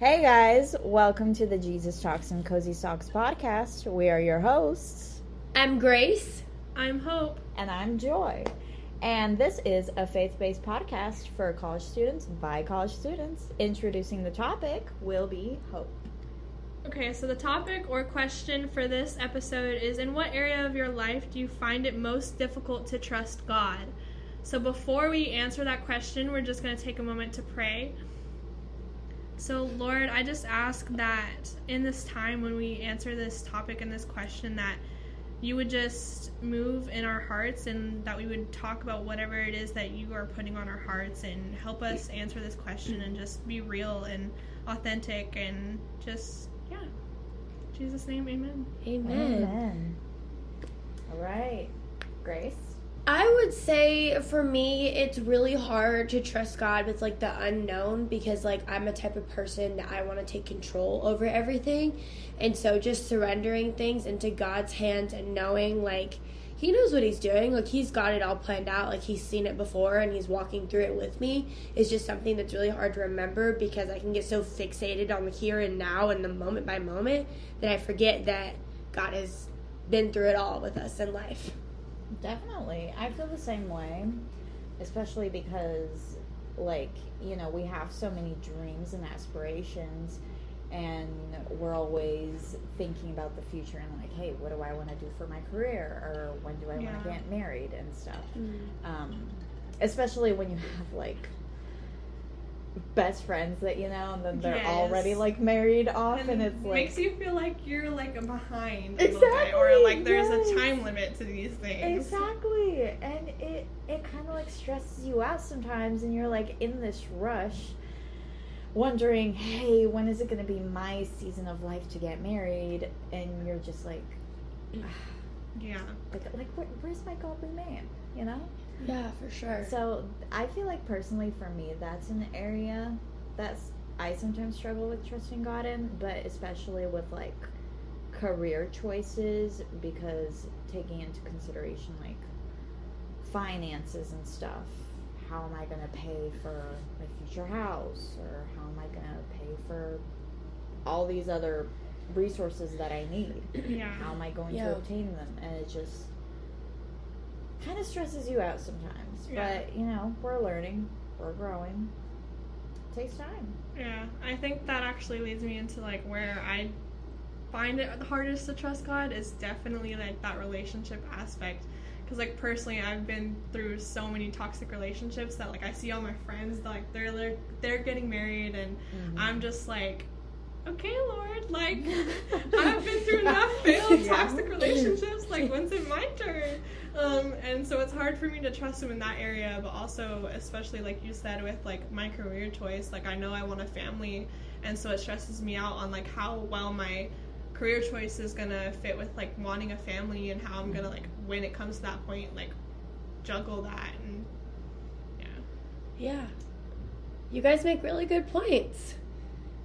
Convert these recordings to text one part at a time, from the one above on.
Hey guys, welcome to the Jesus Talks and Cozy Socks podcast. We are your hosts, I'm Grace. I'm Hope. and I'm Joy. And this is a faith based podcast for college students by college students. Introducing the topic will be hope. Okay, so the topic or question for this episode is In what area of your life do you find it most difficult to trust God? So before we answer that question, we're just going to take a moment to pray. So, Lord, I just ask that in this time when we answer this topic and this question, that you would just move in our hearts and that we would talk about whatever it is that you are putting on our hearts and help us answer this question and just be real and authentic and just, yeah. In Jesus' name, amen. Amen. All right. Grace? I would say for me, it's really hard to trust God with like the unknown because like I'm a type of person that I want to take control over everything. And so just surrendering things into God's hands and knowing like he knows what he's doing. Like he's got it all planned out. Like he's seen it before and he's walking through it with me. Is just something that's really hard to remember because I can get so fixated on the here and now and the moment by moment that I forget that God has been through it all with us in life. Definitely. I feel the same way, especially because, like, you know, we have so many dreams and aspirations, and we're always thinking about the future and, like, hey, what do I want to do for my career? Or when do I want to get married and stuff. Um, especially when you have, like, best friends that you know and then they're Yes. already like married off and, it's like makes you feel like you're like behind a little bit, or like there's yes. a time limit to these things. Exactly. And it it kind of like stresses you out sometimes and you're like in this rush wondering, "Hey, when is it going to be my season of life to get married?" And you're just like Yeah. like like where, where's my godly man, you know? Yeah, for sure. So, I feel like personally for me that's an area that's I sometimes struggle with trusting God in, but especially with like career choices because taking into consideration like finances and stuff. How am I going to pay for my future house or how am I going to pay for all these other resources that I need? Yeah. How am I going Yeah. to obtain them? And it just kind of stresses you out sometimes. Yeah. But, you know, we're learning, we're growing. takes time. Yeah, I think that actually leads me into like where I find it the hardest to trust God is definitely like that relationship aspect. Because like personally, I've been through so many toxic relationships that like I see all my friends like they're they're, they're getting married and mm-hmm. I'm just like, okay, Lord, like I've been through enough failed Yeah. toxic relationships. Like when's it my turn? Um, and so it's hard for me to trust him in that area, but also, especially like you said, with like my career choice, like I know I want a family, and so it stresses me out on like how well my career choice is gonna fit with like wanting a family and how I'm gonna like when it comes to that point like juggle that and yeah. Yeah. You guys make really good points.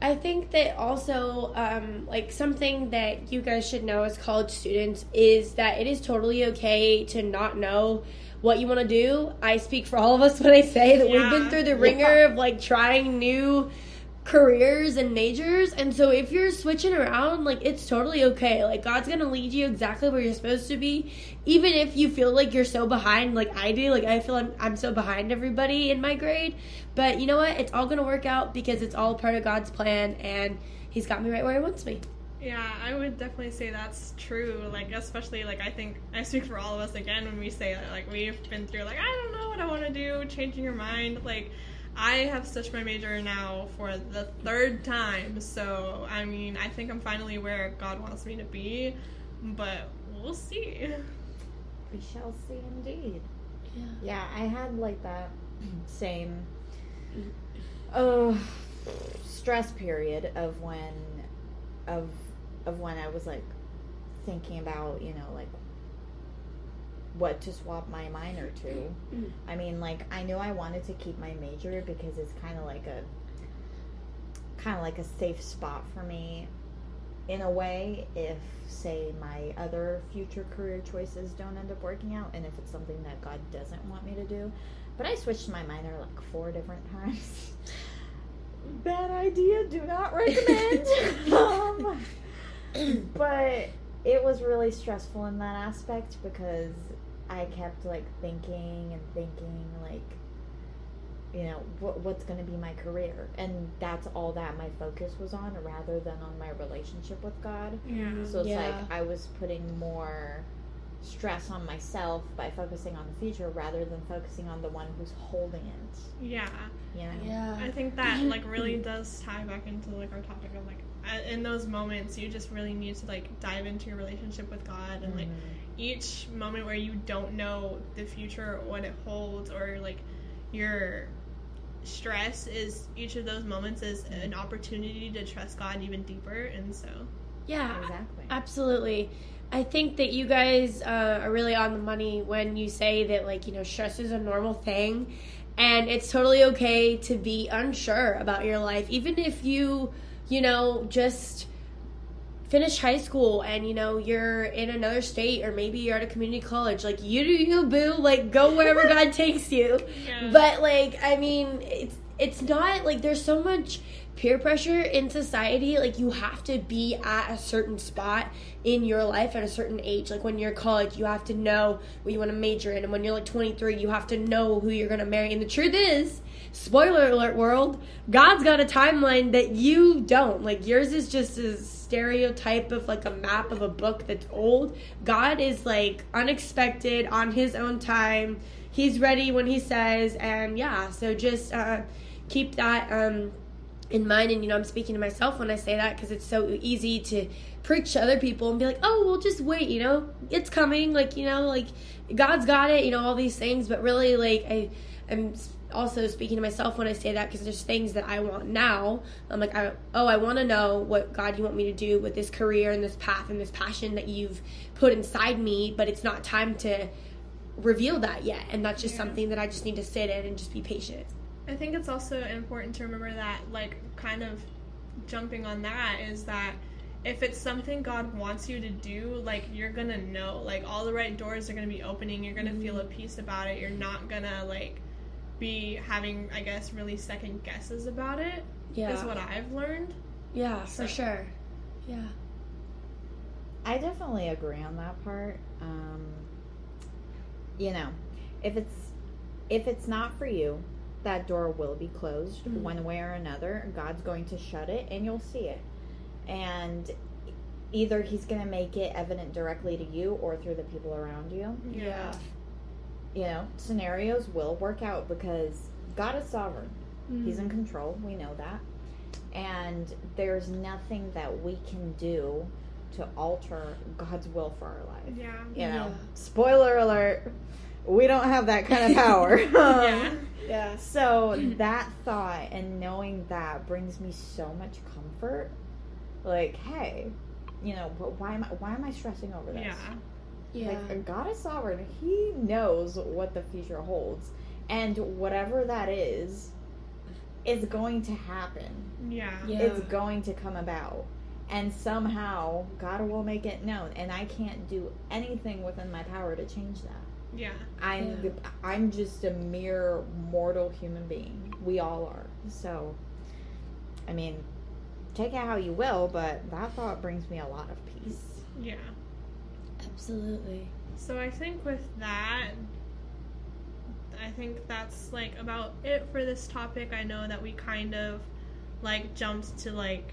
I think that also, um, like, something that you guys should know as college students is that it is totally okay to not know what you want to do. I speak for all of us when I say that we've been through the wringer of, like, trying new careers and majors. And so if you're switching around, like, it's totally okay. Like, God's going to lead you exactly where you're supposed to be. Even if you feel like you're so behind, like I do, like, I feel I'm, I'm so behind everybody in my grade. But you know what? It's all going to work out because it's all part of God's plan and He's got me right where He wants me. Yeah, I would definitely say that's true. Like, especially like I think I speak for all of us again when we say that like we've been through like I don't know what I want to do, changing your mind. Like, I have switched my major now for the third time. So I mean, I think I'm finally where God wants me to be, but we'll see. We shall see indeed. Yeah. Yeah, I had like that same uh stress period of when of of when I was like thinking about, you know, like what to swap my minor to. Mm. I mean, like I knew I wanted to keep my major because it's kind of like a kind of like a safe spot for me in a way if say my other future career choices don't end up working out and if it's something that God doesn't want me to do. But I switched my minor like four different times. bad idea. Do not recommend. um, but it was really stressful in that aspect because I kept like thinking and thinking like you know what, what's going to be my career and that's all that my focus was on rather than on my relationship with god Yeah. so it's Yeah. like i was putting more stress on myself by focusing on the future rather than focusing on the one who's holding it Yeah. you know Yeah. I think that like really does tie back into like our topic of like uh, in those moments you just really need to like dive into your relationship with God and like mm-hmm. each moment where you don't know the future or what it holds or like your stress is each of those moments is an mm-hmm. opportunity to trust God even deeper and so Yeah. exactly Absolutely. I think that you guys uh, are really on the money when you say that, like, you know, stress is a normal thing and it's totally okay to be unsure about your life. Even if you, you know, just finish high school and, you know, you're in another state or maybe you're at a community college, like, you do you, boo. Like, go wherever God takes you. yeah. But like, I mean, it's it's not like there's so much peer pressure in society. Like you have to be at a certain spot in your life at a certain age. Like when you're college, you have to know what you want to major in, and when you're like 23, you have to know who you're gonna marry. And the truth is, spoiler alert, world, God's got a timeline that you don't. Like yours is just a stereotype of like a map of a book that's old. God is like unexpected on His own time he's ready when he says and yeah so just uh, keep that um, in mind. And you know i'm speaking to myself when i say that because it's so easy to preach to other people and be like oh well just wait you know? It's coming like you know like god's got it you know all these things. But really like i i'm also speaking to myself when i say that because there's things that i want now. I'm like I, oh i want to know what god you want me to do with this career and this path and this passion that you've put inside me but it's not time to reveal that yet. And that's just Yeah. something that i just need to sit in and just be patient I think it's also important to remember that, like, kind of jumping on that is that if it's something God wants you to do, like, you're gonna know. Like, all the right doors are gonna be opening. You're gonna feel a peace about it. You're not gonna, like, be having, I guess, really second guesses about it, yeah is what I've learned. yeah So- for sure yeah I definitely agree on that part. Um, you know, if it's if it's not for you, that door will be closed Mhm. one way or another. God's going to shut it, and you'll see it. And either He's going to make it evident directly to you or through the people around you. yeah You know, scenarios will work out because God is sovereign. He's in control. We know that. And there's nothing that we can do to alter God's will for our life. Yeah. You know, Yeah. spoiler alert, we don't have that kind of power. Yeah. Um, yeah So that thought and knowing that brings me so much comfort. Like, hey, you know, wh- why am I why am I stressing over this? Yeah. yeah Like God is sovereign. He knows what the future holds. And whatever that is, is going to happen. Yeah. Yeah. It's going to come about. And somehow God will make it known. And I can't do anything within my power to change that. Yeah. I'm Yeah. I'm just a mere mortal human being. We all are. So I mean, take it how you will, but that thought brings me a lot of peace. Yeah. absolutely So I think with that, I think that's like about it for this topic. I know that we kind of like jumped to like,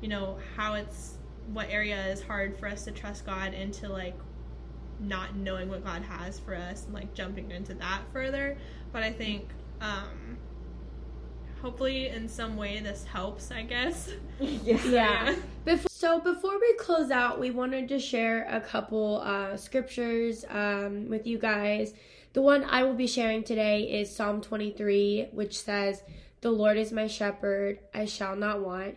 you know, how it's what area is hard for us to trust God into like not knowing what God has for us and like jumping into that further. But I think um hopefully in some way this helps, I guess. yeah. Yeah. Before, so before we close out, we wanted to share a couple uh, scriptures um, with you guys. The one I will be sharing today is Psalm 23, which says, The Lord is my shepherd, I shall not want.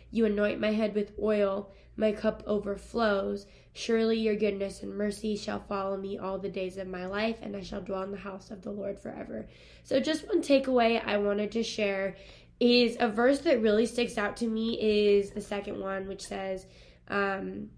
You anoint my head with oil. my cup overflows. Surely your goodness and mercy shall follow me all the days of my life, and I shall dwell in the house of the Lord forever. So, just one takeaway I wanted to share is a verse that really sticks out to me is the second one, which says, um,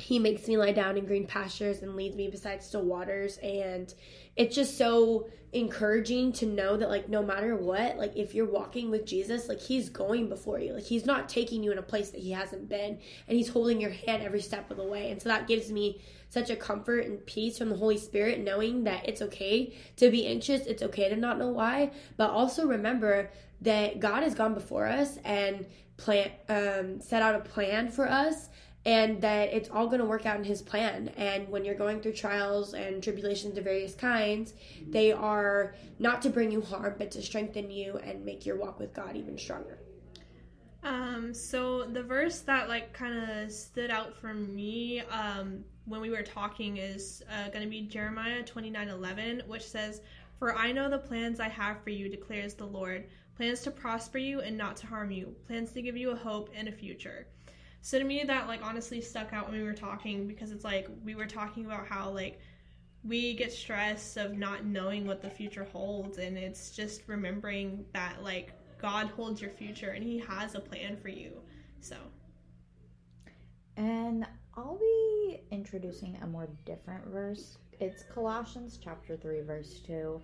he makes me lie down in green pastures and leads me beside still waters. And it's just so encouraging to know that like no matter what like if you're walking with jesus like he's going before you. Like he's not taking you in a place that he hasn't been and he's holding your hand every step of the way. And so that gives me such a comfort and peace from the holy spirit knowing that it's okay to be anxious. It's okay to not know why. But also remember that god has gone before us and plan um, set out a plan for us and that it's all going to work out in his plan. And when you're going through trials and tribulations of various kinds they are not to bring you harm but to strengthen you and make your walk with god even stronger. Um so the verse that like kind of stood out for me um when we were talking is uh, going to be jeremiah 29 11 which says for i know the plans i have for you declares the lord plans to prosper you and not to harm you plans to give you a hope and a future so to me, that like honestly stuck out when we were talking because it's like we were talking about how like we get stressed of not knowing what the future holds, and it's just remembering that like God holds your future and He has a plan for you. So. And I'll be introducing a more different verse. It's Colossians chapter 3, verse 2.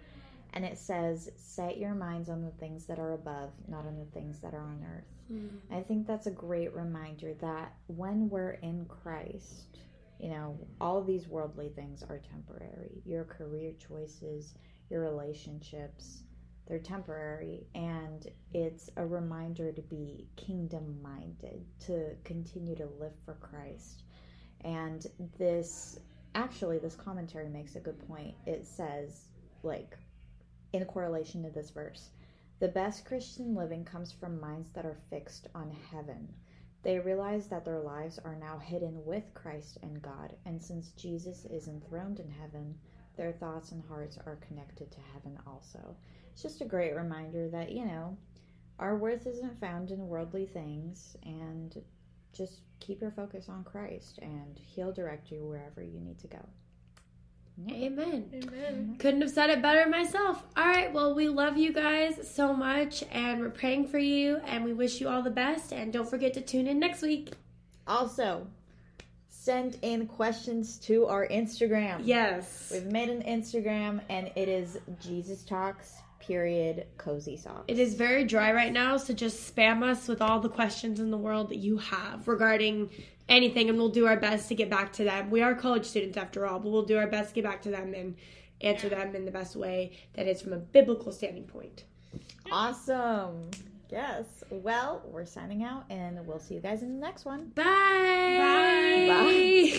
And it says, Set your minds on the things that are above, not on the things that are on earth. Mm. I think that's a great reminder that when we're in Christ, you know, all these worldly things are temporary. Your career choices, your relationships, they're temporary. And it's a reminder to be kingdom minded, to continue to live for Christ. And this, actually, this commentary makes a good point. It says, like, in correlation to this verse, the best Christian living comes from minds that are fixed on heaven. They realize that their lives are now hidden with Christ and God, and since Jesus is enthroned in heaven, their thoughts and hearts are connected to heaven also. It's just a great reminder that, you know, our worth isn't found in worldly things, and just keep your focus on Christ, and He'll direct you wherever you need to go. Amen. Amen. Couldn't have said it better myself. All right, well, we love you guys so much and we're praying for you and we wish you all the best. And don't forget to tune in next week. Also, send in questions to our Instagram. Yes. We've made an Instagram and it is Jesus Talks period cozy socks. It is very dry right now, so just spam us with all the questions in the world that you have regarding anything, and we'll do our best to get back to them. We are college students after all, but we'll do our best to get back to them and answer them in the best way that is from a biblical standing point. Awesome. Yes. Well, we're signing out, and we'll see you guys in the next one. Bye. Bye. Bye.